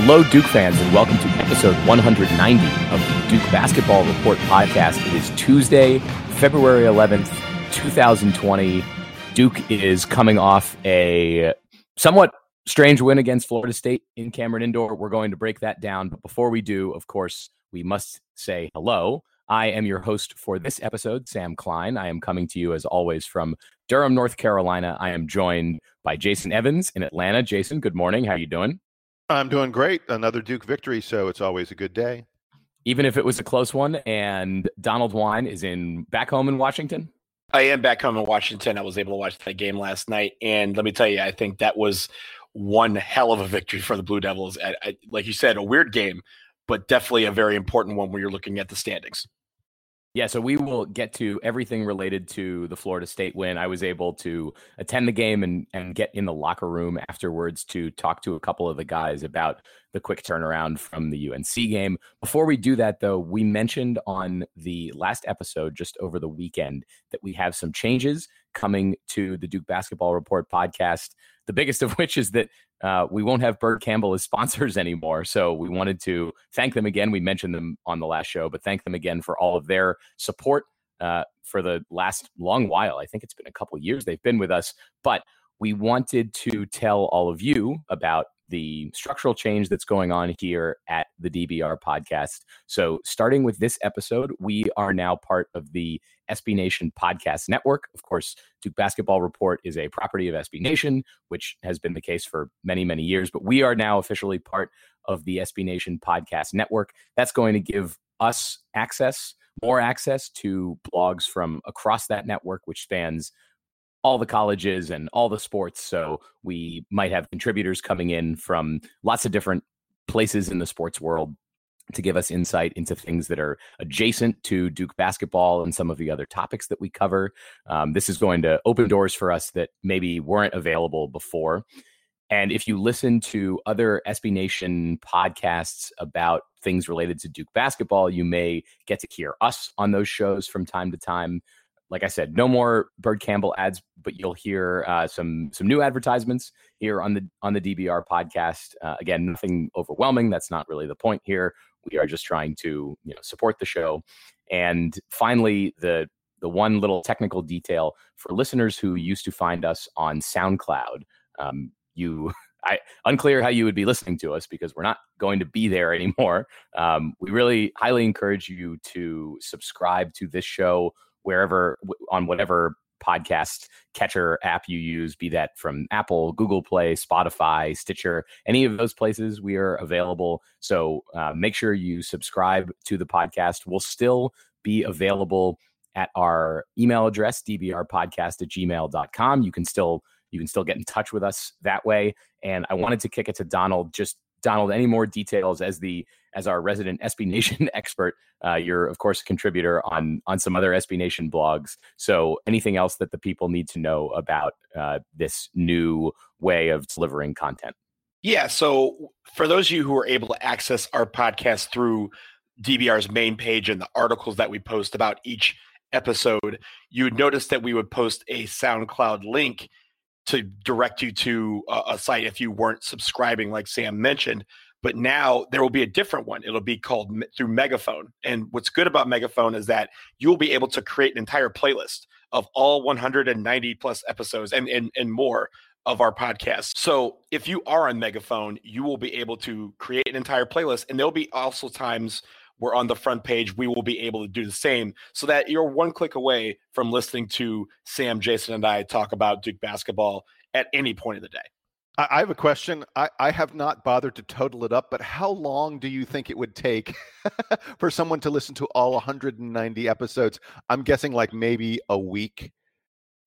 Hello, Duke fans, and welcome to episode 190 of the Duke Basketball Report podcast. It is Tuesday, February 11th, 2020. Duke is coming off a somewhat strange win against Florida State in Cameron Indoor. We're going to break that down. But before we do, of course, we must say hello. I am your host for this episode, Sam Klein. I am coming to you as always from Durham, North Carolina. I am joined by Jason Evans in Atlanta. Jason, good morning. How are you doing? I'm doing great. Another Duke victory, so it's always a good day. Even if it was a close one, and Donald Wine is in back home in Washington. I am back home in Washington. I was able to watch that game last night, and let me tell you, I think that was one hell of a victory for the Blue Devils. I, I, like you said, a weird game, but definitely a very important one when you're looking at the standings. Yeah, so we will get to everything related to the Florida State win. I was able to attend the game and and get in the locker room afterwards to talk to a couple of the guys about the quick turnaround from the UNC game. Before we do that though, we mentioned on the last episode just over the weekend that we have some changes coming to the Duke Basketball Report podcast. The biggest of which is that uh, we won't have Bert Campbell as sponsors anymore. So we wanted to thank them again. We mentioned them on the last show, but thank them again for all of their support uh, for the last long while. I think it's been a couple years they've been with us, but we wanted to tell all of you about the structural change that's going on here at the DBR podcast. So, starting with this episode, we are now part of the SB Nation podcast network. Of course, Duke Basketball Report is a property of SB Nation, which has been the case for many, many years, but we are now officially part of the SB Nation podcast network. That's going to give us access, more access to blogs from across that network, which spans all the colleges and all the sports. So we might have contributors coming in from lots of different places in the sports world to give us insight into things that are adjacent to Duke basketball and some of the other topics that we cover. Um, this is going to open doors for us that maybe weren't available before. And if you listen to other SB Nation podcasts about things related to Duke basketball, you may get to hear us on those shows from time to time like I said, no more Bird Campbell ads, but you'll hear uh, some some new advertisements here on the on the DBR podcast. Uh, again, nothing overwhelming. That's not really the point here. We are just trying to you know support the show. And finally, the the one little technical detail for listeners who used to find us on SoundCloud. Um, you I unclear how you would be listening to us because we're not going to be there anymore. Um, we really highly encourage you to subscribe to this show wherever on whatever podcast catcher app you use, be that from Apple, Google Play, Spotify, Stitcher, any of those places, we are available. So uh, make sure you subscribe to the podcast. We'll still be available at our email address, dbrpodcast at gmail.com. You can still you can still get in touch with us that way. And I wanted to kick it to Donald just Donald, any more details as the as our resident SB Nation expert? Uh, you're of course a contributor on on some other SB Nation blogs. So anything else that the people need to know about uh, this new way of delivering content? Yeah. So for those of you who are able to access our podcast through DBR's main page and the articles that we post about each episode, you would notice that we would post a SoundCloud link to direct you to a, a, site if you weren't subscribing, like Sam mentioned. But now there will be a different one. It'll be called through Megaphone. And what's good about Megaphone is that you will be able to create an entire playlist of all 190 plus episodes and, and, and more of our podcast. So if you are on Megaphone, you will be able to create an entire playlist. And there'll be also times we're on the front page, we will be able to do the same so that you're one click away from listening to Sam, Jason, and I talk about Duke basketball at any point of the day. I have a question. I, I have not bothered to total it up, but how long do you think it would take for someone to listen to all 190 episodes? I'm guessing like maybe a week,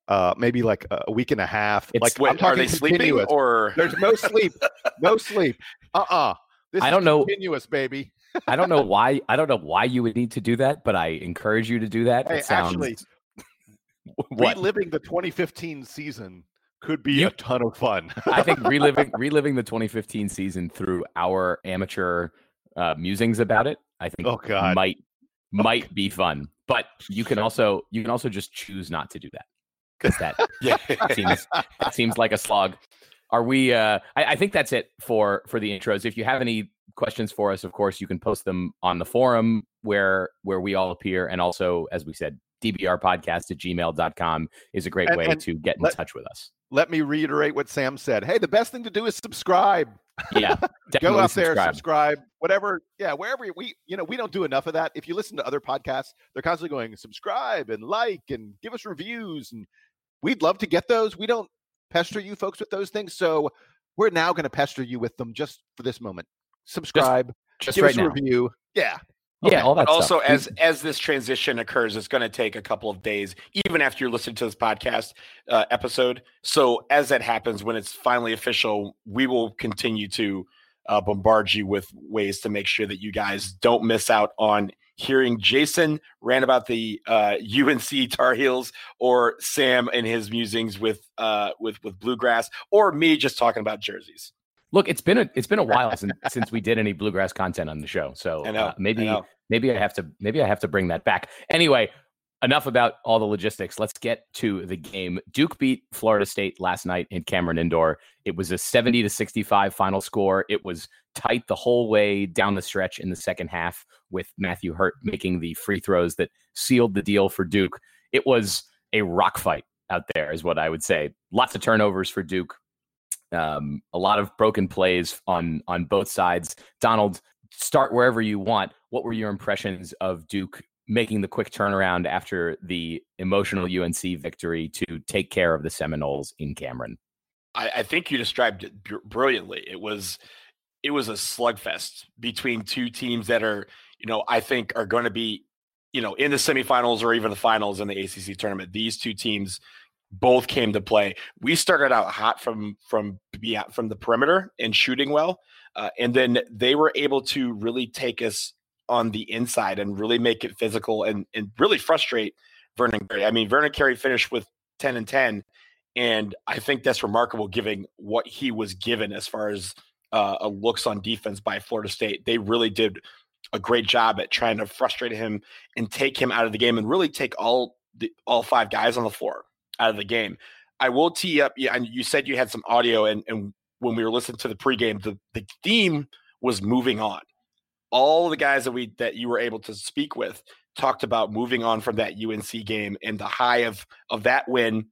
uh, maybe like a week and a half. It's, like, wait, are they sleeping or there's no sleep, no sleep. Uh uh This I don't know. Continuous, baby. I don't know why. I don't know why you would need to do that, but I encourage you to do that. Hey, sounds... Actually, reliving the 2015 season could be you, a ton of fun. I think reliving reliving the 2015 season through our amateur uh, musings about it, I think oh, God. might might okay. be fun. But you can also you can also just choose not to do that because that yeah seems that seems like a slog. Are we? Uh, I, I think that's it for for the intros. If you have any questions for us, of course, you can post them on the forum where where we all appear, and also, as we said, dbrpodcast at gmail.com is a great And- way and to get in let- touch with us. Let me reiterate what Sam said. Hey, the best thing to do is subscribe. Yeah, Go out there, subscribe. subscribe, whatever. Yeah, wherever we, you know, we don't do enough of that. If you listen to other podcasts, they're constantly going subscribe and like and give us reviews, and we'd love to get those. We don't pester you folks with those things, so we're now going to pester you with them just for this moment. Subscribe, Just give right us a now. review. Yeah, Yeah, all that But also, stuff. as as this transition occurs, it's going to take a couple of days, even after you're listening to this podcast uh, episode. So, as that happens, when it's finally official, we will continue to uh, bombard you with ways to make sure that you guys don't miss out on hearing Jason rant about the uh, UNC Tar Heels, or Sam and his musings with uh, with with bluegrass, or me just talking about jerseys. Look, it's been a it's been a while since since we did any bluegrass content on the show. So know, uh, maybe I maybe I have to maybe I have to bring that back. Anyway, enough about all the logistics. Let's get to the game. Duke beat Florida State last night in Cameron Indoor. It was a 70 to 65 final score. It was tight the whole way down the stretch in the second half with Matthew Hurt making the free throws that sealed the deal for Duke. It was a rock fight out there is what I would say. Lots of turnovers for Duke. Um, a lot of broken plays on on both sides. Donald, start wherever you want. What were your impressions of Duke making the quick turnaround after the emotional UNC victory to take care of the Seminoles in Cameron? I, I think you described it br- brilliantly. It was it was a slugfest between two teams that are, you know, I think are going to be, you know, in the semifinals or even the finals in the ACC tournament. These two teams both came to play. We started out hot from from from the perimeter and shooting well, uh, and then they were able to really take us on the inside and really make it physical and and really frustrate Vernon Carey. I mean, Vernon Carey finished with ten and ten, and I think that's remarkable given what he was given as far as uh, looks on defense by Florida State. They really did a great job at trying to frustrate him and take him out of the game and really take all the all five guys on the floor out of the game. I will tee up. Yeah, and you said you had some audio, and and when we were listening to the pregame, the the theme was moving on. All the guys that we that you were able to speak with talked about moving on from that UNC game and the high of of that win,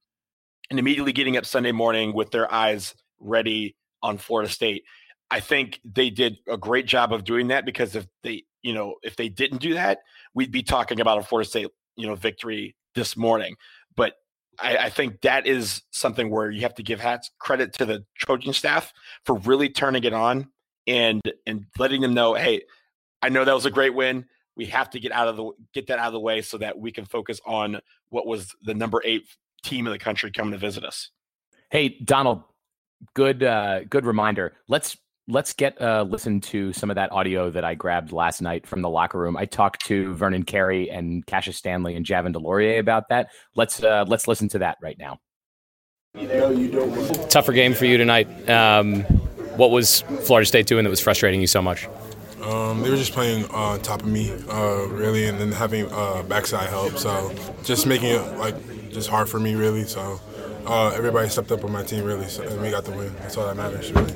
and immediately getting up Sunday morning with their eyes ready on Florida State. I think they did a great job of doing that because if they, you know, if they didn't do that, we'd be talking about a Florida State, you know, victory this morning. But I, I think that is something where you have to give hats credit to the Trojan staff for really turning it on and and letting them know, hey, I know that was a great win. We have to get out of the get that out of the way so that we can focus on what was the number eight team in the country coming to visit us. Hey, Donald, good uh, good reminder. Let's let's get uh, listen to some of that audio that I grabbed last night from the locker room. I talked to Vernon Carey and Cassius Stanley and Javin DeLaurier about that. Let's uh, let's listen to that right now. Tougher game for you tonight. Um, what was Florida State doing that was frustrating you so much? Um, they were just playing uh, on top of me, uh, really, and then having uh, backside help. So just making it like just hard for me, really. So uh, everybody stepped up on my team, really, so, and we got the win. That's all that matters, really.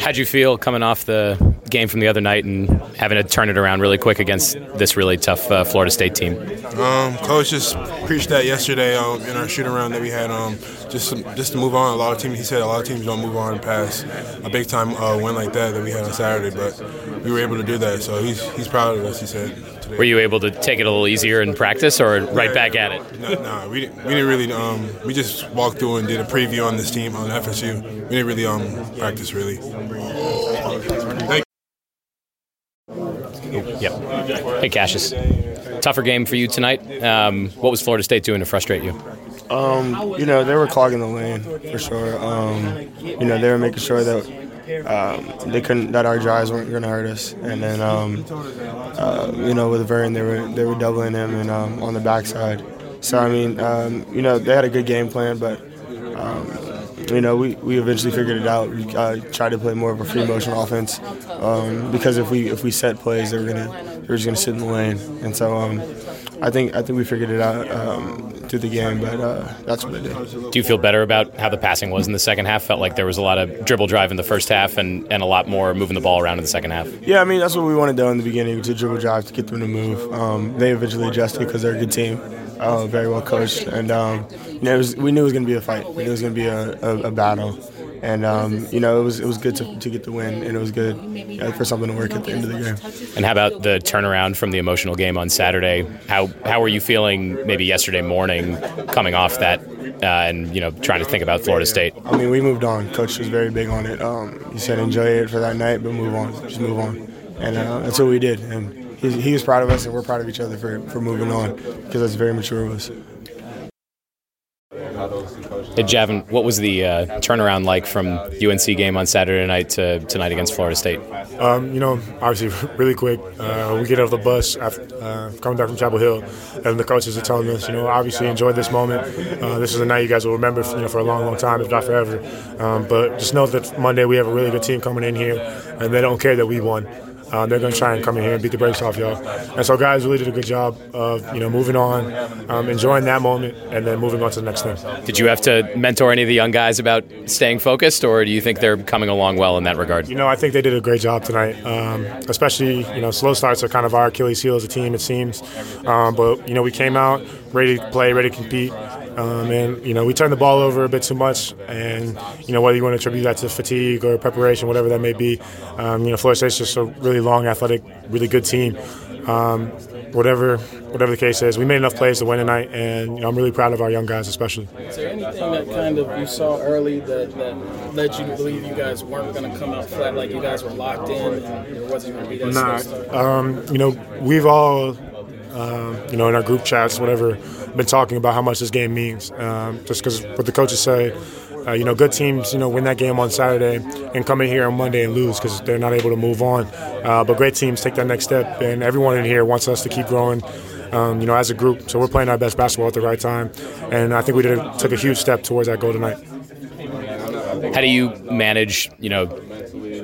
How'd you feel coming off the game from the other night and having to turn it around really quick against this really tough uh, Florida State team? Um, coach just preached that yesterday um, in our shoot around that we had. Um, just to, just to move on. A lot of teams, he said, a lot of teams don't move on past a big time uh, win like that that we had on Saturday, but we were able to do that. So he's he's proud of us. He said. Today. Were you able to take it a little easier in practice, or right back at it? No, no, we didn't. We didn't really. Um, we just walked through and did a preview on this team on FSU. We didn't really um, practice really. Thank Yep. Hey, Cassius. Tougher game for you tonight. Um, what was Florida State doing to frustrate you? Um, you know, they were clogging the lane for sure. Um, you know, they were making sure that um, they couldn't that our drives weren't going to hurt us. And then, um, uh, you know, with Vern, they were they were doubling him and um, on the backside. So I mean, um, you know, they had a good game plan, but um, you know, we, we eventually figured it out. We uh, tried to play more of a free motion offense um, because if we if we set plays, they were gonna they were just gonna sit in the lane. And so um, I think I think we figured it out um, to the game, but uh, that's what it did. Do you feel better about how the passing was in the second half? Felt like there was a lot of dribble drive in the first half and, and a lot more moving the ball around in the second half. Yeah, I mean that's what we wanted to do in the beginning to dribble drive to get them to move. Um, they eventually adjusted because they're a good team, uh, very well coached, and um, you know was, we knew it was going to be a fight. We knew it was going to be a, a, a battle and um, you know it was it was good to, to get the win, and it was good yeah, for something to work at the end of the game. And how about the turnaround from the emotional game on Saturday? How how were you feeling maybe yesterday morning, coming off that, uh, and you know trying to think about Florida State? I mean, we moved on. Coach was very big on it. Um, he said enjoy it for that night, but move on, just move on, and uh, that's what we did. And he, he was proud of us, and we're proud of each other for, for moving on because that's very mature of us. Hey, Javin, what was the uh, turnaround like from UNC game on Saturday night to tonight against Florida State? Um, you know, obviously, really quick. Uh, we get off the bus after uh, coming back from Chapel Hill, and the coaches are telling us, you know, obviously enjoy this moment. Uh, this is a night you guys will remember, you know, for a long, long time, if not forever. Um, but just know that Monday we have a really good team coming in here, and they don't care that we won. Uh, they're going to try and come in here and beat the brakes off y'all. And so, guys really did a good job of you know moving on, um, enjoying that moment, and then moving on to the next thing. Did you have to mentor any of the young guys about staying focused, or do you think they're coming along well in that regard? You know, I think they did a great job tonight. Um, especially, you know, slow starts are kind of our Achilles heel as a team, it seems. Um, but you know, we came out ready to play, ready to compete. Um, and you know, we turned the ball over a bit too much, and you know, whether you want to attribute that to fatigue or preparation, whatever that may be, um, you know, Florida State's just a really long, athletic, really good team. Um, whatever, whatever the case is, we made enough plays to win tonight, and you know, I'm really proud of our young guys, especially. Is there anything that kind of you saw early that, that led you to believe you guys weren't going to come out flat, like you guys were locked in, and it wasn't going to be that? Nah, um, you know, we've all um, you know, in our group chats, whatever, been talking about how much this game means. Um, just because what the coaches say, uh, you know, good teams, you know, win that game on Saturday and come in here on Monday and lose because they're not able to move on. Uh, but great teams take that next step, and everyone in here wants us to keep growing. Um, you know, as a group, so we're playing our best basketball at the right time, and I think we did took a huge step towards that goal tonight. How do you manage, you know,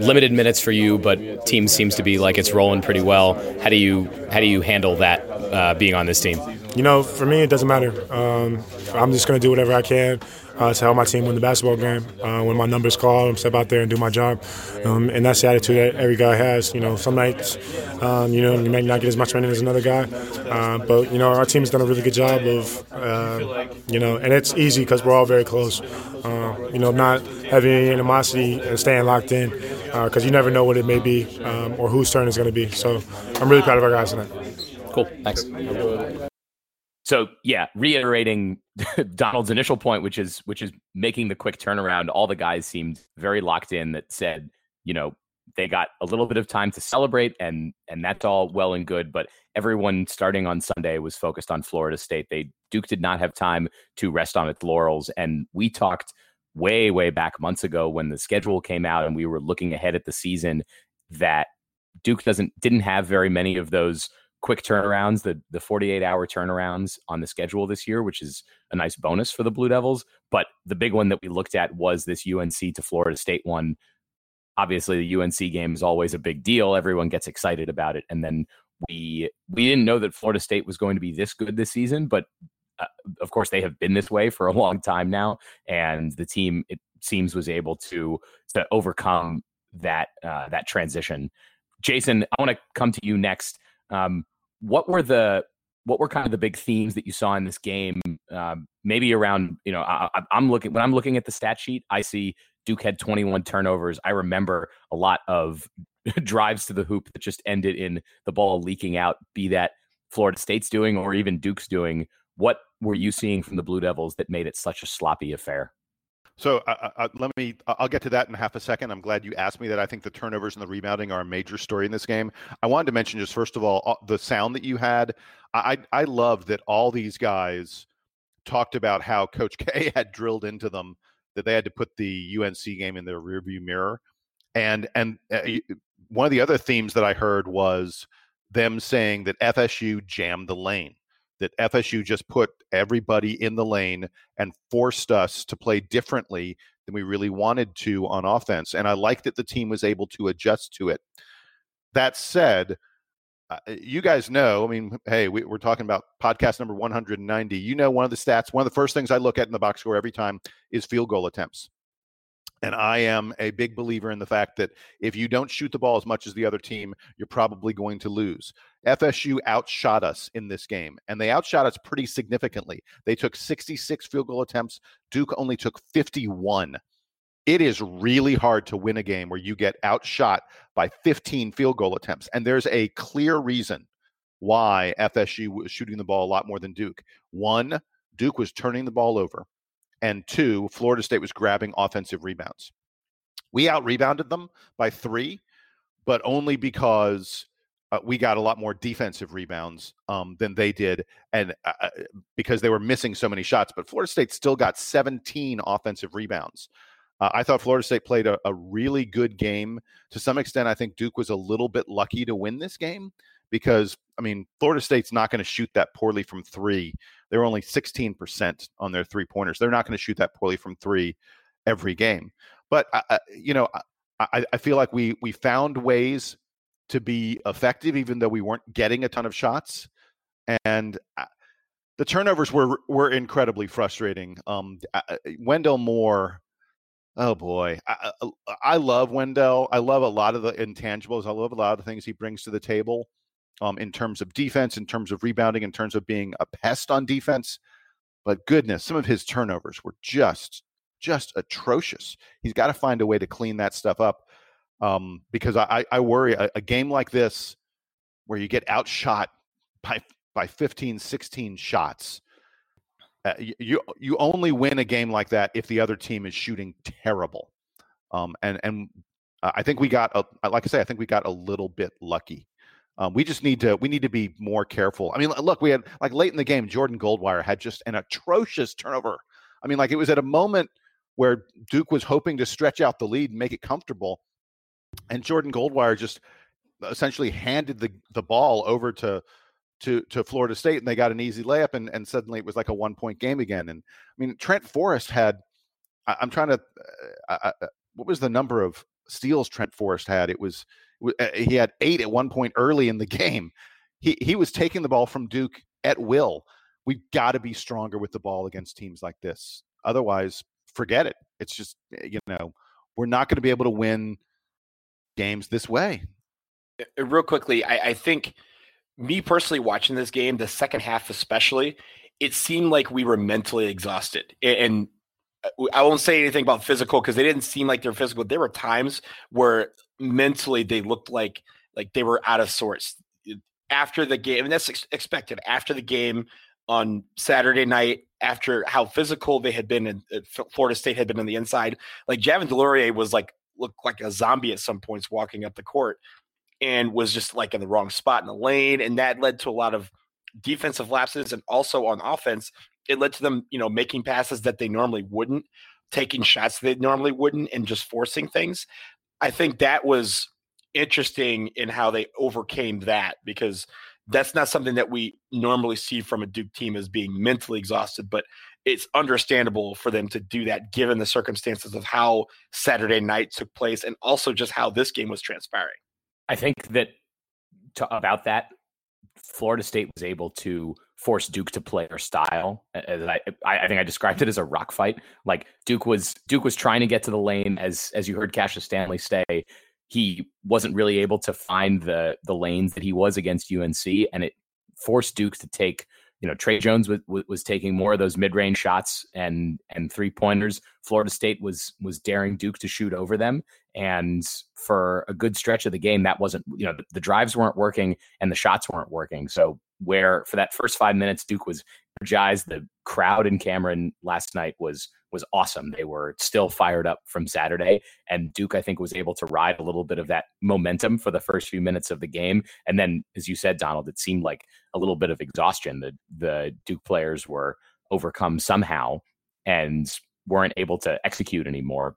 limited minutes for you, but team seems to be like it's rolling pretty well. How do you how do you handle that uh, being on this team? You know, for me, it doesn't matter. Um, I'm just going to do whatever I can uh, to help my team win the basketball game. Uh, when my numbers call, I'm step out there and do my job. Um, and that's the attitude that every guy has. You know, some nights, um, you know, you may not get as much minutes as another guy, uh, but you know, our team's done a really good job of, uh, you know, and it's easy because we're all very close. Uh, you know, not having any animosity and staying locked in because you never know what it may be um, or whose turn it's going to be. So I'm really proud of our guys tonight. Cool. Thanks. So yeah, reiterating Donald's initial point, which is which is making the quick turnaround. All the guys seemed very locked in. That said, you know, they got a little bit of time to celebrate, and and that's all well and good. But everyone starting on Sunday was focused on Florida State. They Duke did not have time to rest on its laurels, and we talked way way back months ago when the schedule came out and we were looking ahead at the season that Duke doesn't didn't have very many of those quick turnarounds, the the 48 hour turnarounds on the schedule this year, which is a nice bonus for the Blue Devils. But the big one that we looked at was this UNC to Florida State one. Obviously, the UNC game is always a big deal. Everyone gets excited about it, and then we we didn't know that Florida State was going to be this good this season, but uh, of course they have been this way for a long time now, and the team it seems was able to to overcome that uh, that transition. Jason, I want to come to you next. Um, what were the what were kind of the big themes that you saw in this game? Um, maybe around you know I, I'm looking when I'm looking at the stat sheet, I see Duke had 21 turnovers. I remember a lot of drives to the hoop that just ended in the ball leaking out. Be that Florida State's doing or even Duke's doing. What were you seeing from the Blue Devils that made it such a sloppy affair? So uh, uh, let me, I'll get to that in half a second. I'm glad you asked me that. I think the turnovers and the rebounding are a major story in this game. I wanted to mention just first of all, the sound that you had. I, I loved that all these guys talked about how Coach K had drilled into them that they had to put the UNC game in their rearview mirror. And, and uh, one of the other themes that I heard was them saying that FSU jammed the lane that FSU just put everybody in the lane and forced us to play differently than we really wanted to on offense. And I like that the team was able to adjust to it. That said, uh, you guys know, I mean, hey, we, are talking about podcast number 190. You know, one of the stats, one of the first things I look at in the box score every time is field goal attempts. And I am a big believer in the fact that if you don't shoot the ball as much as the other team, you're probably going to lose. FSU outshot us in this game, and they outshot us pretty significantly. They took 66 field goal attempts, Duke only took 51 it is really hard to win a game where you get outshot by 15 field goal attempts. And there's a clear reason why FSU was shooting the ball a lot more than Duke. One, Duke was turning the ball over. And two, Florida State was grabbing offensive rebounds. We out rebounded them by three, but only because uh, we got a lot more defensive rebounds um, than they did, and uh, uh because they were missing so many shots. But Florida State still got 17 offensive rebounds. Uh, I thought Florida State played a, a, really good game. To some extent, I think Duke was a little bit lucky to win this game because, I mean, Florida State's not going to shoot that poorly from three. They're only 16% on their three pointers. They're not going to shoot that poorly from three every game. But, I, you know, I, I feel like we we found ways to be effective, even though we weren't getting a ton of shots. And uh, the turnovers were were incredibly frustrating. Um, Wendell Moore Oh boy, I, I, love Wendell. I love a lot of the intangibles. I love a lot of the things he brings to the table, um, in terms of defense, in terms of rebounding, in terms of being a pest on defense. But goodness, some of his turnovers were just just atrocious. He's got to find a way to clean that stuff up, um, because I, I worry a, a game like this, where you get outshot by by 15, 16 shots uh, you you only win a game like that if the other team is shooting terrible. Um, and and I think we got a, like I say, I think we got a little bit lucky. Um, we just need to we need to be more careful. I mean, look, we had like late in the game, Jordan Goldwire had just an atrocious turnover. I mean, like it was at a moment where Duke was hoping to stretch out the lead and make it comfortable, and Jordan Goldwire just essentially handed the the ball over to to to Florida State and they got an easy layup and and suddenly it was like a one point game again. And I mean Trent Forrest had I, am trying to uh, uh, what was the number of steals Trent Forrest had? It was uh, he had eight at one point early in the game. He he was taking the ball from Duke at will. We've got to be stronger with the ball against teams like this. Otherwise, forget it. It's just eh, you know we're not going to be able to win games this way. Uh, uh, real quickly, I, I think me personally watching this game, the second half especially, it seemed like we were mentally exhausted. And uh, I won't say anything about physical because they didn't seem like they're physical. There were times where mentally they looked like like they were out of sorts after the game, and that's ex- expected. After the game on Saturday night, after how physical they had been, and uh, Florida State had been on the inside, like Javin DeLaurier was like looked like a zombie at some points walking up the court and was just like in the wrong spot in the lane. And that led to a lot of defensive lapses. And also on offense, it led to them, you know, making passes that they normally wouldn't, taking shots they normally wouldn't, and just forcing things. I think that was interesting in how they overcame that because that's not something that we normally see from a Duke team as being mentally exhausted, but it's understandable for them to do that given the circumstances of how Saturday night took place and also just how this game was transpiring. I think that to, about that, Florida State was able to force Duke to play their style. As I, I think I described it as a rock fight. Like Duke was Duke was trying to get to the lane, as as you heard Cassius Stanley say. He wasn't really able to find the the lanes that he was against UNC, and it forced Duke to take you know Tre Jones was, was taking more of those mid range shots and and three pointers. Florida State was was daring Duke to shoot over them, and for a good stretch of the game, that wasn't you know the, the drives weren't working and the shots weren't working. So where for that first five minutes, Duke was energized. The crowd in Cameron last night was was awesome. They were still fired up from Saturday, and Duke I think was able to ride a little bit of that momentum for the first few minutes of the game. And then, as you said, Donald, it seemed like a little bit of exhaustion. The the Duke players were overcome somehow and weren't able to execute anymore.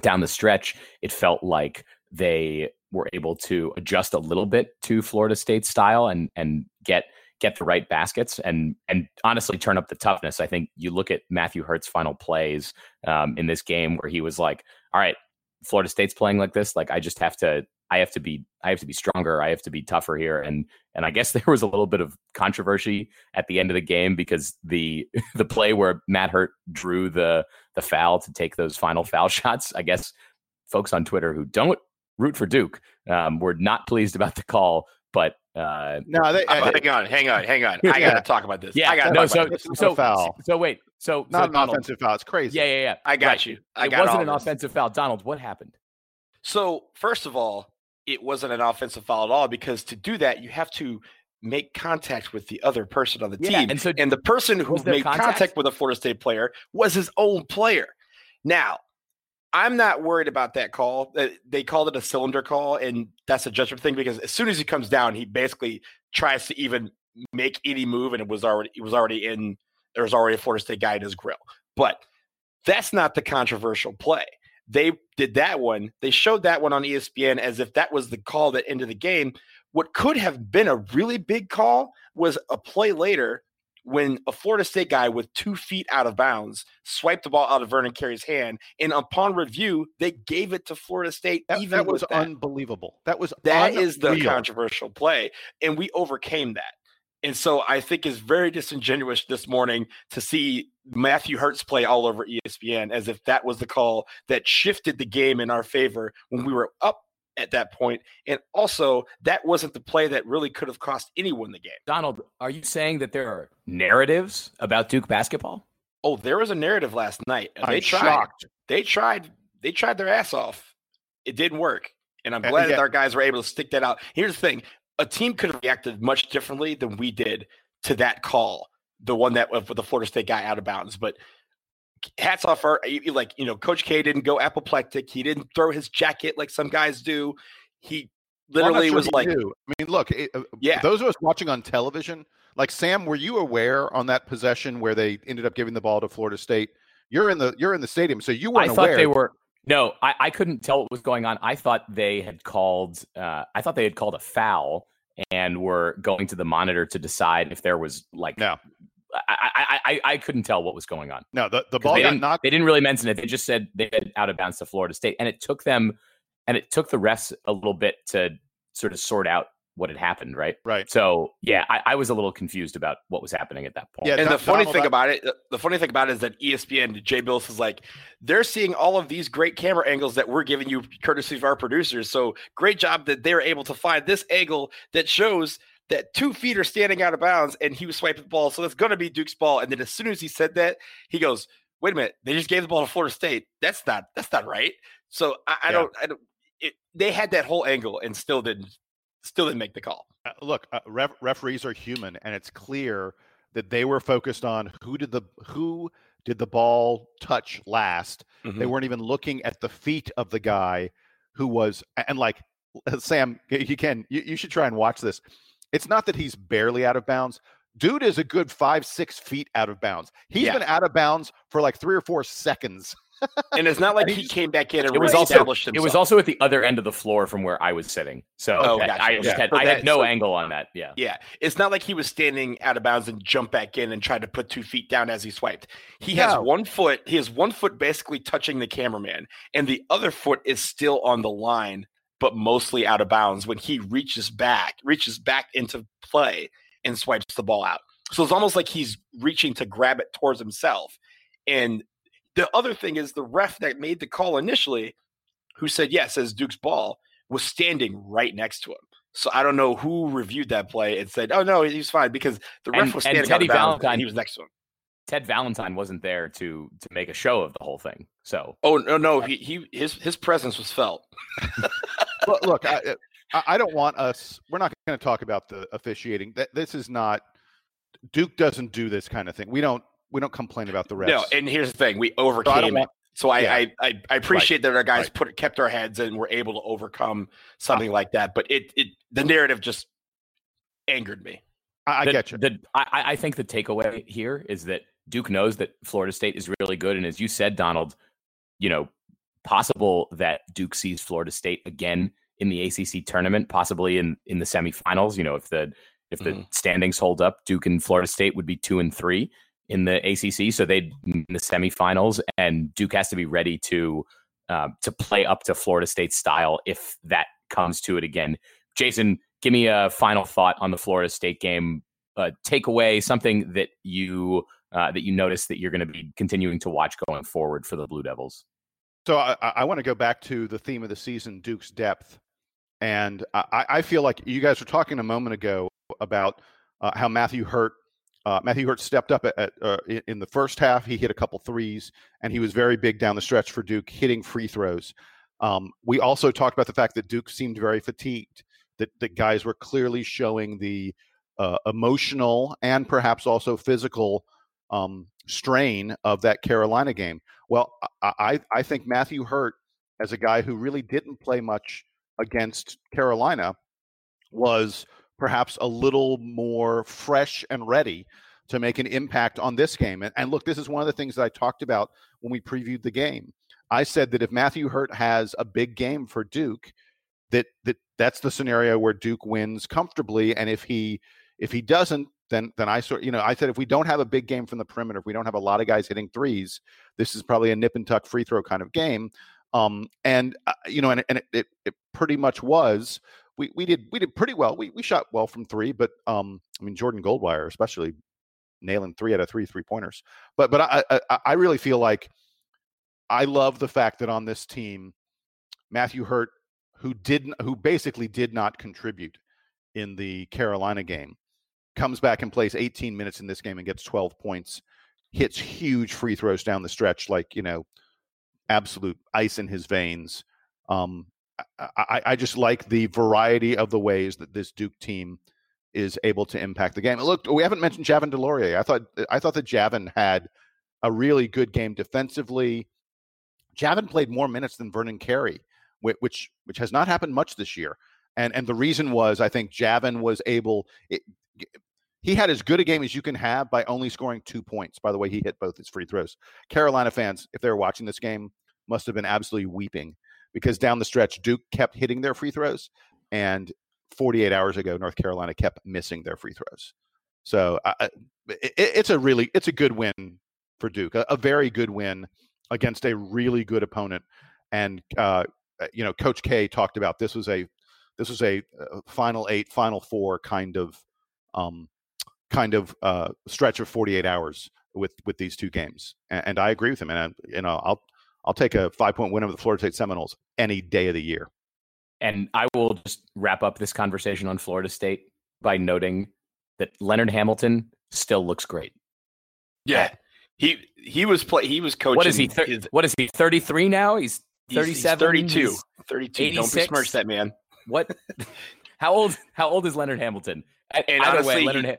Down the stretch, it felt like they were able to adjust a little bit to Florida State style and and get get the right baskets and and honestly turn up the toughness. I think you look at Matthew Hurt's final plays um, in this game where he was like, "All right, Florida State's playing like this. Like I just have to I have to be I have to be stronger. I have to be tougher here. And and I guess there was a little bit of controversy at the end of the game because the the play where Matt Hurt drew the the foul to take those final foul shots. I guess folks on Twitter who don't root for Duke um, were not pleased about the call. But uh, no, they, uh, hang on, hang on, hang on. I got to talk about this. Yeah, I got no. So so foul. So wait. So not so an Donald, offensive foul. It's crazy. Yeah, yeah, yeah. I got right. you. I it got wasn't an this. offensive foul. Donald, what happened? So first of all, it wasn't an offensive foul at all because to do that, you have to make contact with the other person on the Yeah, team. and so and the person who made contact? contact with a Florida State player was his own player. Now, I'm not worried about that call. They called it a cylinder call, and that's a judgment thing because as soon as he comes down, he basically tries to even make any move, and it was already it was already in. There was already a Florida State guy in his grill, but that's not the controversial play. They did that one. They showed that one on ESPN as if that was the call that ended the game. What could have been a really big call was a play later when a Florida State guy with two feet out of bounds swiped the ball out of Vernon Carey's hand, and upon review, they gave it to Florida State. That, even that was that. unbelievable. That was That is the controversial play, and we overcame that. And so I think it's very disingenuous this morning to see Matthew Hurt's play all over ESPN as if that was the call that shifted the game in our favor when we were up at that point. And also, that wasn't the play that really could have cost anyone the game. Donald, are you saying that there are narratives about Duke basketball? Oh, there was a narrative last night. and I'm They tried. shocked. They tried. They tried their ass off. It didn't work, and I'm Uh, glad yeah. that our guys were able to stick that out. Here's the thing: a team could have reacted much differently than we did to that call, the one that with the Florida State guy out of bounds. But hats off for like you know, Coach K didn't go apoplectic. He didn't throw his jacket like some guys do. He Well, literally sure was he like, knew. I mean, look, it, uh, Yeah. those of us watching on television, like Sam, were you aware on that possession where they ended up giving the ball to Florida State? You're in the you're in the stadium, so you I weren't I thought aware. they were. No, I, I couldn't tell what was going on. I thought they had called. Uh, I thought they had called a foul and were going to the monitor to decide if there was like. No. I, I, I, I couldn't tell what was going on. no, the, the 'Cause ball they got didn't, knocked. they didn't really mention it. They just said they had out of bounds to Florida State, and it took them, and it took the refs a little bit to sort of sort out what had happened. Right. Right. So yeah, I, I was a little confused about what was happening at that point. Yeah, and Don- the funny Donald, thing I- about it, the- the funny thing about it is that ESPN, Jay Bilas is like, they're seeing all of these great camera angles that we're giving you courtesy of our producers. So great job that they're able to find this angle that shows that two feet are standing out of bounds and he was swiping the ball. So that's going to be Duke's ball. And then as soon as he said that, he goes, wait a minute, they just gave the ball to Florida State. That's not, that's not right. So I, I Yeah. don't, I don't, it, they had that whole angle and still didn't, still didn't make the call. Uh, look, uh, ref, referees are human, and it's clear that they were focused on who did the who did the ball touch last. Mm-hmm. They weren't even looking at the feet of the guy who was and like Sam, you can you, you should try and watch this. It's not that he's barely out of bounds. Dude is a good five, six feet out of bounds. He's Yeah. been out of bounds for like three or four seconds. And it's not like he came back in and It was also reestablished it was also at the other end of the floor from where I was sitting. So Oh, that- gotcha. I just Yeah. had I that- had no so- angle on that. Yeah. Yeah, it's not like he was standing out of bounds and jumped back in and tried to put two feet down as he swiped. He has one foot. He has one foot basically touching the cameraman, and the other foot is still on the line, but mostly out of bounds when he reaches back, reaches back into play and swipes the ball out. So it's almost like he's reaching to grab it towards himself. And the other thing is the ref that made the call initially, who said yes as Duke's ball, was standing right next to him. So I don't know who reviewed that play and said, "Oh no, he's fine," because the ref And- was and standing out Teddy Valentine- and he was next to him. Ted Valentine wasn't there to to make a show of the whole thing. So Oh no, no, he, he his his presence was felt. look, look I, uh, I I don't want us. We're not going to talk about the officiating. That this is not. Duke doesn't do this kind of thing. We don't. We don't complain about the refs. No, and here's the thing: we So I overcame it. want- So I, yeah. I, I I appreciate that our guys right. put kept our heads and were able to overcome something like that. But it it the narrative just angered me. I, I the, get you. The, I, I think the takeaway here is that Duke knows that Florida State is really good, and as you said, Donald, you know, possible that Duke sees Florida State again in the ACC tournament, possibly in in the semifinals. You know, if the if the Mhm. standings hold up, Duke and Florida State would be two and three in the ACC, so they'd in the semifinals, and Duke has to be ready to uh, to play up to Florida State style if that comes to it again. Jason, give me a final thought on the Florida State game. Uh, takeaway, something that you uh, that you notice that you're going to be continuing to watch going forward for the Blue Devils. So I, I want to go back to the theme of the season, Duke's depth, and I, I feel like you guys were talking a moment ago about uh, how Matthew Hurt uh, Matthew Hurt stepped up at, at uh, in the first half. He hit a couple threes, and he was very big down the stretch for Duke, hitting free throws. Um, we also talked about the fact that Duke seemed very fatigued. That that guys were clearly showing the uh, emotional and perhaps also physical um, strain of that Carolina game. Well, I I think Matthew Hurt, as a guy who really didn't play much against Carolina, was perhaps a little more fresh and ready to make an impact on this game. And, and, look, this is one of the things that I talked about when we previewed the game. I said that if Matthew Hurt has a big game for Duke, that that that's the scenario where Duke wins comfortably. And if he if he doesn't, then then I sort you know I said if we don't have a big game from the perimeter, if we don't have a lot of guys hitting threes, this is probably a nip and tuck free throw kind of game. Um, and uh, you know, and, and it, it, it pretty much was we we did we did pretty well. We we shot well from three, but um, I mean Jordan Goldwire especially nailing three out of three three pointers. But but I, I I really feel like I love the fact that on this team, Matthew Hurt, who didn't who basically did not contribute in the Carolina game, comes back and plays 18 minutes in this game and gets 12 points, hits huge free throws down the stretch, like you know, absolute ice in his veins. Um, I, I just like the variety of the ways that this Duke team is able to impact the game. Look, we haven't mentioned Javin DeLaurier. I thought I thought that Javin had a really good game defensively. Javin played more minutes than Vernon Carey, which which has not happened much this year. And and the reason was I think Javin was able. It, he had as good a game as you can have by only scoring two points. By the way, he hit both his free throws. Carolina fans, if they were watching this game, must have been absolutely weeping because down the stretch, Duke kept hitting their free throws, and 48 hours ago, North Carolina kept missing their free throws. So uh, it, it's a really it's a good win for Duke, a, a, very good win against a really good opponent. And uh, uh you know, Coach K talked about this was a this was a, a uh, final eight, final four kind of um, kind of uh, stretch of 48 hours with with these two games. And, and I agree with him. And I, you know, I'll I'll take a five point win over the Florida State Seminoles any day of the year. And I will just wrap up this conversation on Florida State by noting that Leonard Hamilton still looks great. Yeah, he he was play he was coaching. What is he? Thir- his, what is he? Thirty three now? He's thirty seven. Thirty two. Thirty two. Don't besmirch that man. What? how old? How old is Leonard Hamilton? And, and honestly, way, Leonard.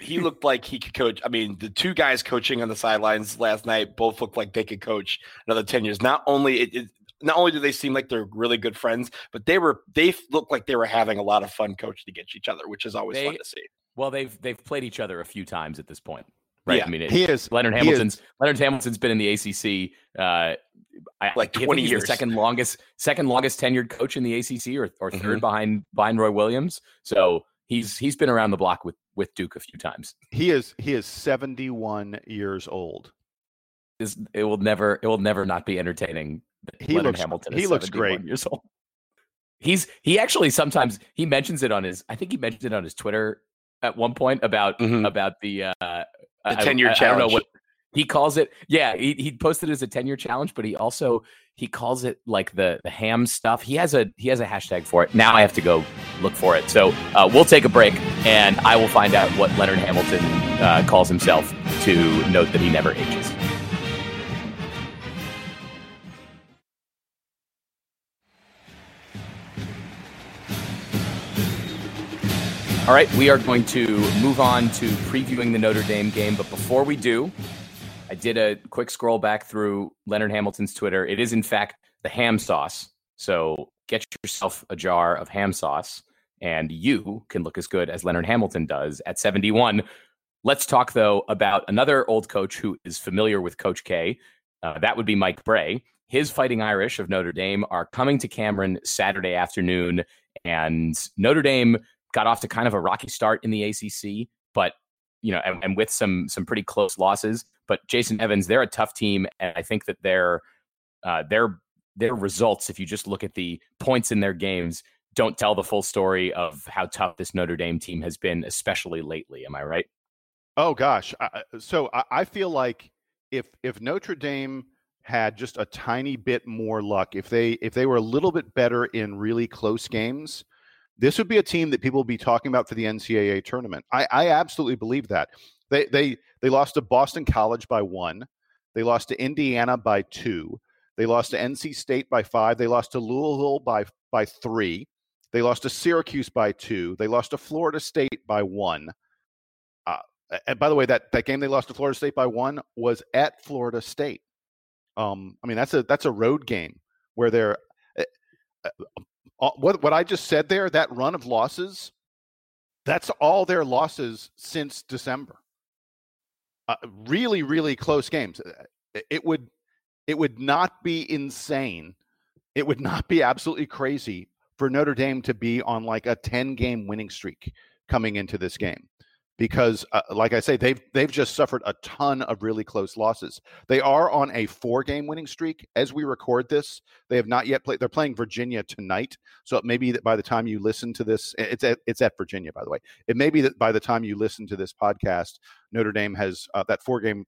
He, he looked like he could coach. I mean, the two guys coaching on the sidelines last night both looked like they could coach another ten years. Not only it, it not only do they seem like they're really good friends, but they were they looked like they were having a lot of fun coaching against each other, which is always they, fun to see. Well, they've they've played each other a few times at this point, right? Yeah, I mean, it, he is Leonard Hamilton's is. Leonard Hamilton's been in the ACC uh, like twenty years, the second longest second longest tenured coach in the ACC, or or 3rd mm-hmm. behind behind Roy Williams. So he's he's been around the block with with Duke a few times. He is he is 71 years old. Is it will never it will never not be entertaining. He Leonard looks Hamilton. He looks great. Years old. He's he actually sometimes he mentions it on his I think he mentioned it on his Twitter at one point about mm-hmm. about the uh the 10 year challenge. I don't know what he calls it yeah he, he posted it as a 10 year challenge but he also he calls it like the the ham stuff. He has a he has a hashtag for it. Now i have to go look for it. So uh, we'll take a break and i will find out what leonard hamilton uh, calls himself to note that he never ages. All right, we are going to move on to previewing the Notre Dame game. But before we do, I did a quick scroll back through Leonard Hamilton's Twitter. It is, in fact, the ham sauce. So get yourself a jar of ham sauce, and you can look as good as Leonard Hamilton does at 71. Let's talk, though, about another old coach who is familiar with Coach K. Uh, that would be Mike Brey. His Fighting Irish of Notre Dame are coming to Cameron Saturday afternoon, and Notre Dame got off to kind of a rocky start in the ACC, but you know, and, and with some some pretty close losses. But Jason Evans, they're a tough team, and I think that they're uh, they're their results, if you just look at the points in their games, don't tell the full story of how tough this Notre Dame team has been, especially lately. Am I right? Oh gosh, so I feel like if if Notre Dame had just a tiny bit more luck, if they if they were a little bit better in really close games, this would be a team that people would be talking about for the NCAA tournament. I, I absolutely believe that. They they they lost to Boston College by one. They lost to Indiana by two. They lost to NC State by five. They lost to Louisville by by three. They lost to Syracuse by two. They lost to Florida State by one. Uh, and by the way, that, that game they lost to Florida State by one was at Florida State. Um, I mean, that's a that's a road game where they're uh, uh, what what I just said there. That run of losses, that's all their losses since December. Uh, really, really close games. Uh, it would it would not be insane. It would not be absolutely crazy for Notre Dame to be on like a 10 game winning streak coming into this game because uh, like I say they've they've just suffered a ton of really close losses. They are on a four game winning streak as we record this. They have not yet played they're playing Virginia tonight. So it may be that by the time you listen to this it's at, it's at Virginia by the way. It may be that by the time you listen to this podcast Notre Dame has uh, that four game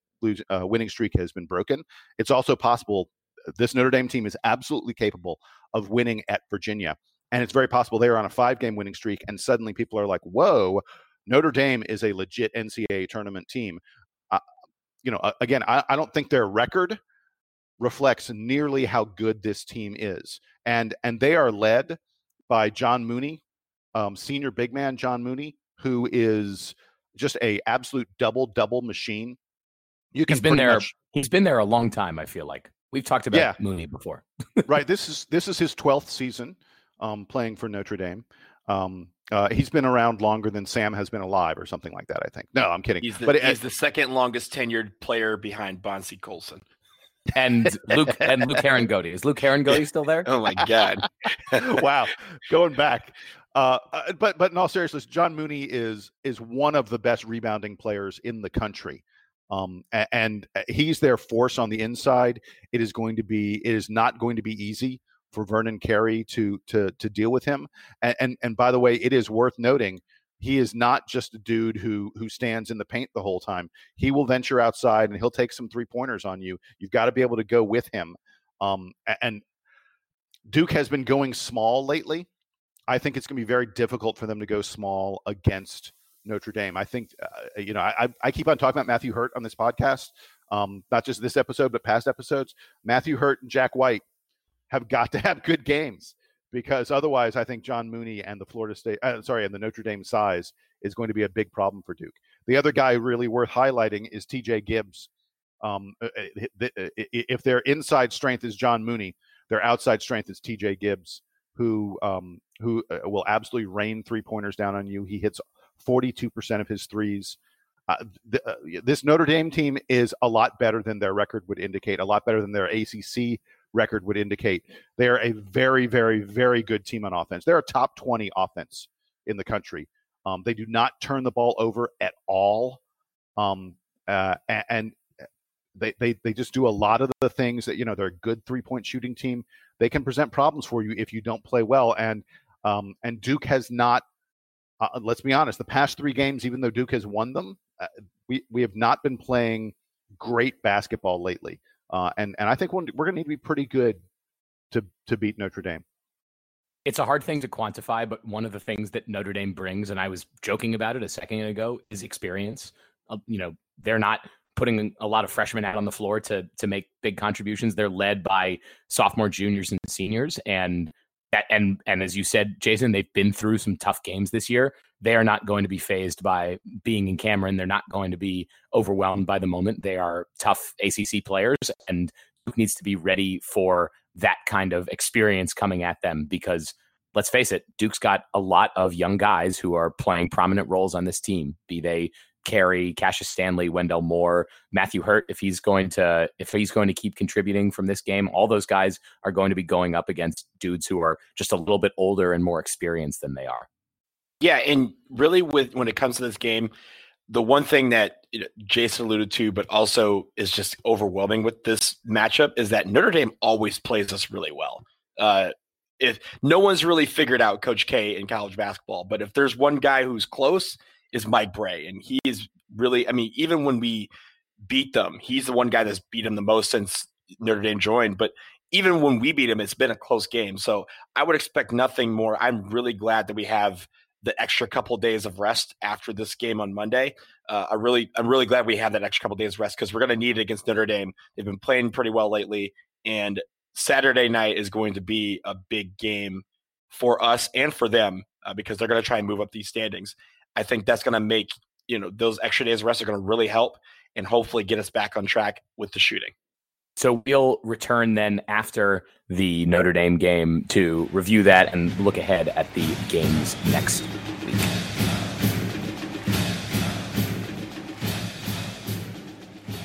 uh, winning streak has been broken. It's also possible this Notre Dame team is absolutely capable of winning at Virginia. And it's very possible they are on a five game winning streak, and suddenly people are like, whoa, Notre Dame is a legit NCAA tournament team. Uh, you know, again, I, I don't think their record reflects nearly how good this team is. And and they are led by John Mooney, um, senior big man John Mooney, who is just a absolute double double machine. You can he's been there. Much, he's been there a long time. I feel like we've talked about yeah. Mooney before. right. This is this is his twelfth season um, playing for Notre Dame. Um, uh, he's been around longer than Sam has been alive, or something like that. I think. No, I'm kidding. He's the, but he's the second longest tenured player behind Bonzie Colson. And Luke and Luke Harangody. Is Luke Harangody still there? oh my god! wow, going back. Uh, uh, but but in all seriousness, John Mooney is is one of the best rebounding players in the country. Um, and uh, he's their force on the inside. It is going to be. It is not going to be easy for Vernon Carey to to to deal with him. And, and and by the way, it is worth noting he is not just a dude who who stands in the paint the whole time. He will venture outside and he'll take some three pointers on you. You've got to be able to go with him. Um, and Duke has been going small lately. I think it's going to be very difficult for them to go small against Notre Dame. I think, uh, you know, I, I keep on talking about Matthew Hurt on this podcast, um, not just this episode, but past episodes. Matthew Hurt and Jack White have got to have good games because otherwise, I think John Mooney and the Florida State, uh, sorry, and the Notre Dame size is going to be a big problem for Duke. The other guy really worth highlighting is T.J. Gibbs. Um, uh, uh, if their inside strength is John Mooney, their outside strength is T.J. Gibbs, who um, who will absolutely rain three pointers down on you. He hits 42% of his threes. Uh, th- uh, this Notre Dame team is a lot better than their record would indicate, a lot better than their ACC record would indicate. They are a very, very, very good team on offense. They're a top 20 offense in the country. Um, they do not turn the ball over at all. Um, uh, and they, they, they just do a lot of the things that, you know, they're a good three point shooting team. They can present problems for you if you don't play well. And, um, and Duke has not, uh, let's be honest, the past three games, even though Duke has won them, uh, we, we have not been playing great basketball lately. Uh, and and I think we're, going to need to be pretty good to to beat Notre Dame. It's a hard thing to quantify, but one of the things that Notre Dame brings, and I was joking about it a second ago, is experience. Uh, you know, they're not putting a lot of freshmen out on the floor to to make big contributions. They're led by sophomore, juniors, and seniors, and that and and as you said, Jason, they've been through some tough games this year. They are not going to be fazed by being in Cameron. They're not going to be overwhelmed by the moment. They are tough ACC players, and Duke needs to be ready for that kind of experience coming at them because let's face it, Duke's got a lot of young guys who are playing prominent roles on this team, be they Carey, Cassius Stanley, Wendell Moore, Matthew Hurt, if he's going to if he's going to keep contributing from this game, all those guys are going to be going up against dudes who are just a little bit older and more experienced than they are. Yeah, and really with when it comes to this game, the one thing that Jason alluded to, but also is just overwhelming with this matchup is that Notre Dame always plays us really well. Uh, if no one's really figured out Coach K in college basketball, but if there's one guy who's close, is Mike Brey, and he is really. I mean, even when we beat them, he's the one guy that's beat him the most since Notre Dame joined. But even when we beat him, it's been a close game. So I would expect nothing more. I'm really glad that we have the extra couple days of rest after this game on Monday. Uh, I really, I'm really glad we have that extra couple days of rest because we're going to need it against Notre Dame. They've been playing pretty well lately, and Saturday night is going to be a big game for us and for them uh, because they're going to try and move up these standings. I think that's going to make you know those extra days of rest are going to really help and hopefully get us back on track with the shooting. So we'll return then after the Notre Dame game to review that and look ahead at the games next week.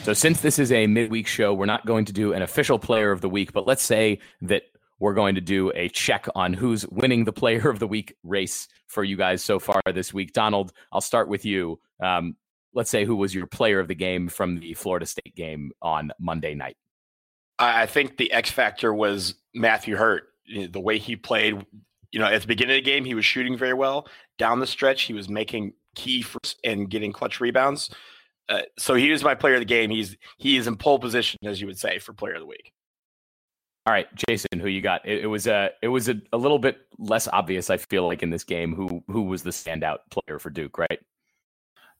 So since this is a midweek show, we're not going to do an official player of the week, but let's say that we're going to do a check on who's winning the player of the week race for you guys so far this week. Donald, I'll start with you. Um, let's say who was your player of the game from the Florida State game on Monday night. I think the X factor was Matthew Hurt. The way he played, you know, at the beginning of the game, he was shooting very well. Down the stretch, he was making key first and getting clutch rebounds. Uh, so he is my player of the game. He's he is in pole position, as you would say, for player of the week. All right, Jason, who you got? It, it was a it was a, a little bit less obvious. I feel like in this game, who who was the standout player for Duke, right?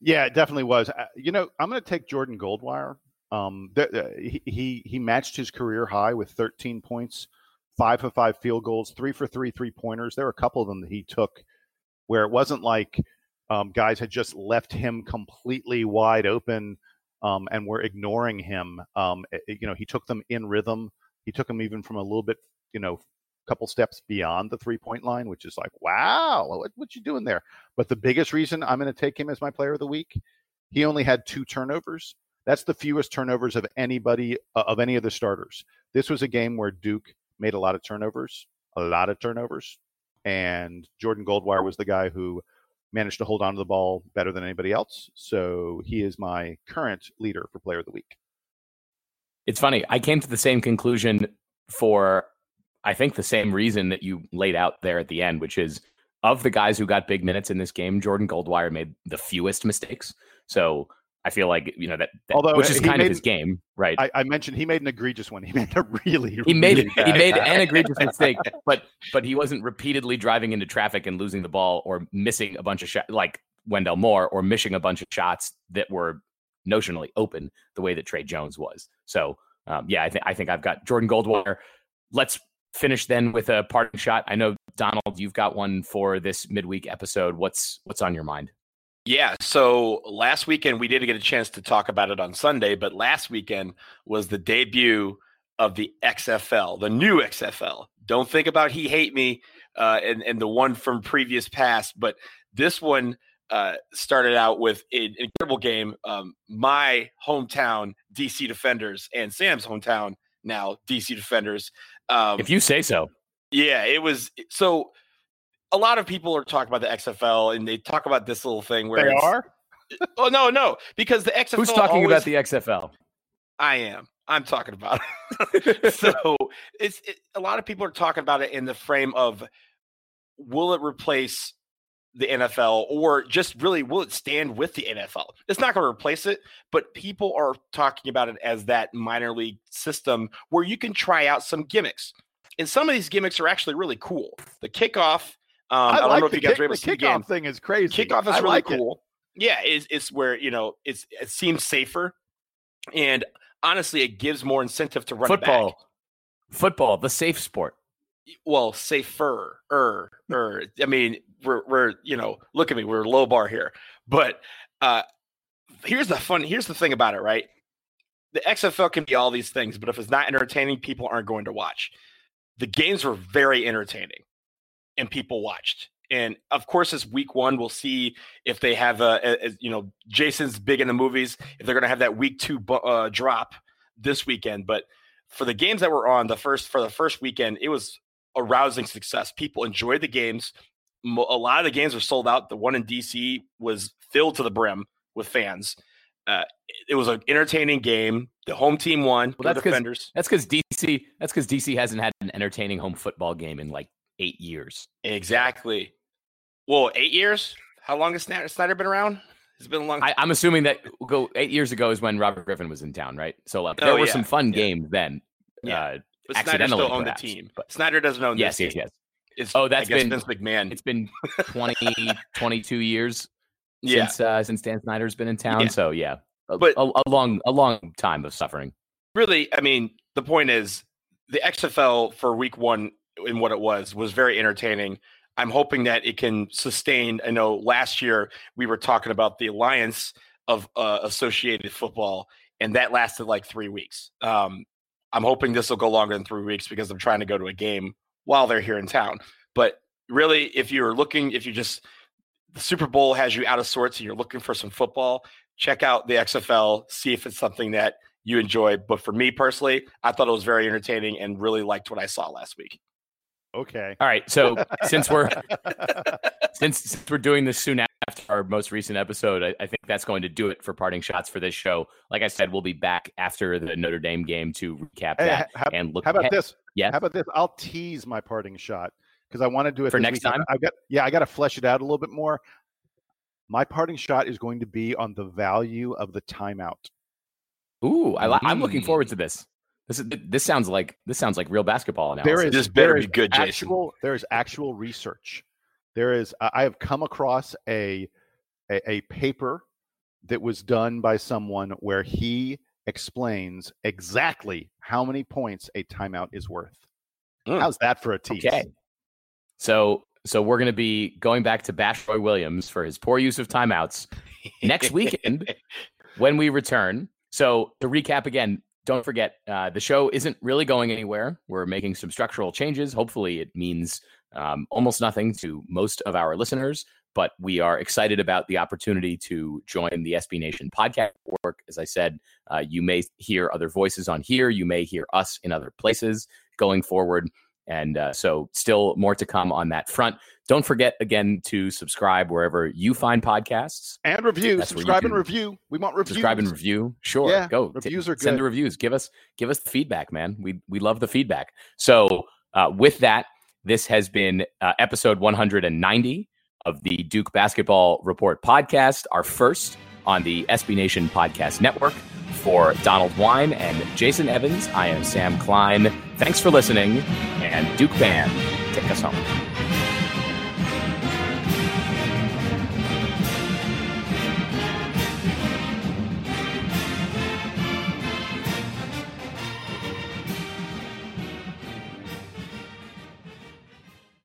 Yeah, it definitely was. Uh, you know, I'm going to take Jordan Goldwire. Um, th- th- he he matched his career high with 13 points, five for five field goals, three for three three pointers. There were a couple of them that he took where it wasn't like um, guys had just left him completely wide open um, and were ignoring him. Um, it, you know, he took them in rhythm. He took them even from a little bit, you know, a couple steps beyond the three point line, which is like, wow, what, what you doing there? But the biggest reason I'm going to take him as my player of the week, he only had two turnovers. That's the fewest turnovers of anybody uh, of any of the starters. This was a game where Duke made a lot of turnovers, a lot of turnovers, and Jordan Goldwire was the guy who managed to hold on to the ball better than anybody else. So he is my current leader for player of the week. It's funny. I came to the same conclusion for I think the same reason that you laid out there at the end, which is of the guys who got big minutes in this game, Jordan Goldwire made the fewest mistakes. So I feel like you know that, that Although which is kind made, of his game, right? I, I, mentioned he made an egregious one. He made a really he made really he made an egregious mistake, but but he wasn't repeatedly driving into traffic and losing the ball or missing a bunch of shots like Wendell Moore or missing a bunch of shots that were notionally open the way that Tre Jones was. So um, yeah, I think I think I've got Jordan Goldwire. Let's finish then with a parting shot. I know Donald, you've got one for this midweek episode. What's what's on your mind? Yeah. So last weekend, we didn't get a chance to talk about it on Sunday, but last weekend was the debut of the XFL, the new XFL. Don't think about He Hate Me uh, and, and the one from previous past, but this one uh, started out with an incredible game. Um, my hometown, DC Defenders, and Sam's hometown, now DC Defenders. Um, if you say so. Yeah, it was so a lot of people are talking about the XFL and they talk about this little thing where they are. oh no, no, because the XFL. Who's talking always, about the XFL? I am. I'm talking about it. so it's it, a lot of people are talking about it in the frame of will it replace the NFL or just really will it stand with the NFL? It's not going to replace it, but people are talking about it as that minor league system where you can try out some gimmicks. And some of these gimmicks are actually really cool. The kickoff um, I, I, don't like know if you guys kick, were able to see the kickoff thing is crazy. Kickoff is I really like cool. It. Yeah, it's, it's where you know it's it seems safer, and honestly, it gives more incentive to run football. Back. Football, the safe sport. Well, safer, er, er. I mean, we're we're you know, look at me, we're low bar here, but uh, here's the fun. Here's the thing about it, right? The XFL can be all these things, but if it's not entertaining, people aren't going to watch. The games were very entertaining and people watched. And of course, as week one, we'll see if they have a, a, a you know, Jason's big in the movies, if they're going to have that week two uh, drop this weekend. But for the games that were on the first for the first weekend, it was a rousing success. People enjoyed the games. A lot of the games were sold out. The one in DC was filled to the brim. with fans. Uh, it was an entertaining game. The home team won. Well, that's defenders. That's because DC. That's because DC hasn't had an entertaining home football game in like eight years. Exactly. Well, eight years. How long has Snyder been around? It's been a long. I, am assuming that go eight years ago is when Robert Griffin was in town, right? So uh, there oh, were yeah. some fun yeah. games then. Yeah. Uh, but Snyder still owned perhaps, the team. But Snyder doesn't own. Yes, yes, yes. It's, oh, that's been Vince McMahon. It's been 20, 22 years yeah. since uh, since Dan Snyder's been in town. So yeah, a, but a, a, long a long time of suffering. Really, I mean, the point is the XFL for Week One in what it was was very entertaining. I'm hoping that it can sustain. I know last year we were talking about the alliance of uh, associated football, and that lasted like three weeks. Um, I'm hoping this will go longer than three weeks because I'm trying to go to a game while they're here in town. But really, if you're looking, if you just the Super Bowl has you out of sorts and you're looking for some football, check out the XFL, see if it's something that you enjoy. But for me personally, I thought it was very entertaining and really liked what I saw last week. Okay. All right. So since we're since, since, we're doing this soon after our most recent episode, I, I, think that's going to do it for parting shots for this show. Like I said, we'll be back after the Notre Dame game to recap hey, that how, and look. How about ahead. this? Yeah. How about this? I'll tease my parting shot because I want to do it for next week. time. I got yeah, I got to flesh it out a little bit more. My parting shot is going to be on the value of the timeout. Ooh, I, am looking mm. forward to this. This is, this sounds like this sounds like real basketball analysis. There is this better be good, Jason. Actual, there is actual research. There is. Uh, I have come across a, a a paper that was done by someone where he explains exactly how many points a timeout is worth. Mm. How's that for a tease? Okay. So so we're going to be going back to Bash Roy Williams for his poor use of timeouts next weekend when we return. So to recap again, don't forget uh, the show isn't really going anywhere. We're making some structural changes. Hopefully, it means um, almost nothing to most of our listeners, but we are excited about the opportunity to join the SB Nation podcast work. As I said, uh, you may hear other voices on here. You may hear us in other places going forward. And uh, so, still more to come on that front. Don't forget again to subscribe wherever you find podcasts and review. That's subscribe and review. We want reviews. Subscribe and review. Sure, yeah, go. Reviews are good. Send the reviews. Give us give us the feedback, man. We we love the feedback. So uh, with that, this has been uh, episode 190 of the Duke Basketball Report podcast, our first on the SB Nation Podcast Network. For Donald Wine and Jason Evans, I am Sam Klein. Thanks for listening, and Duke Band, take us home.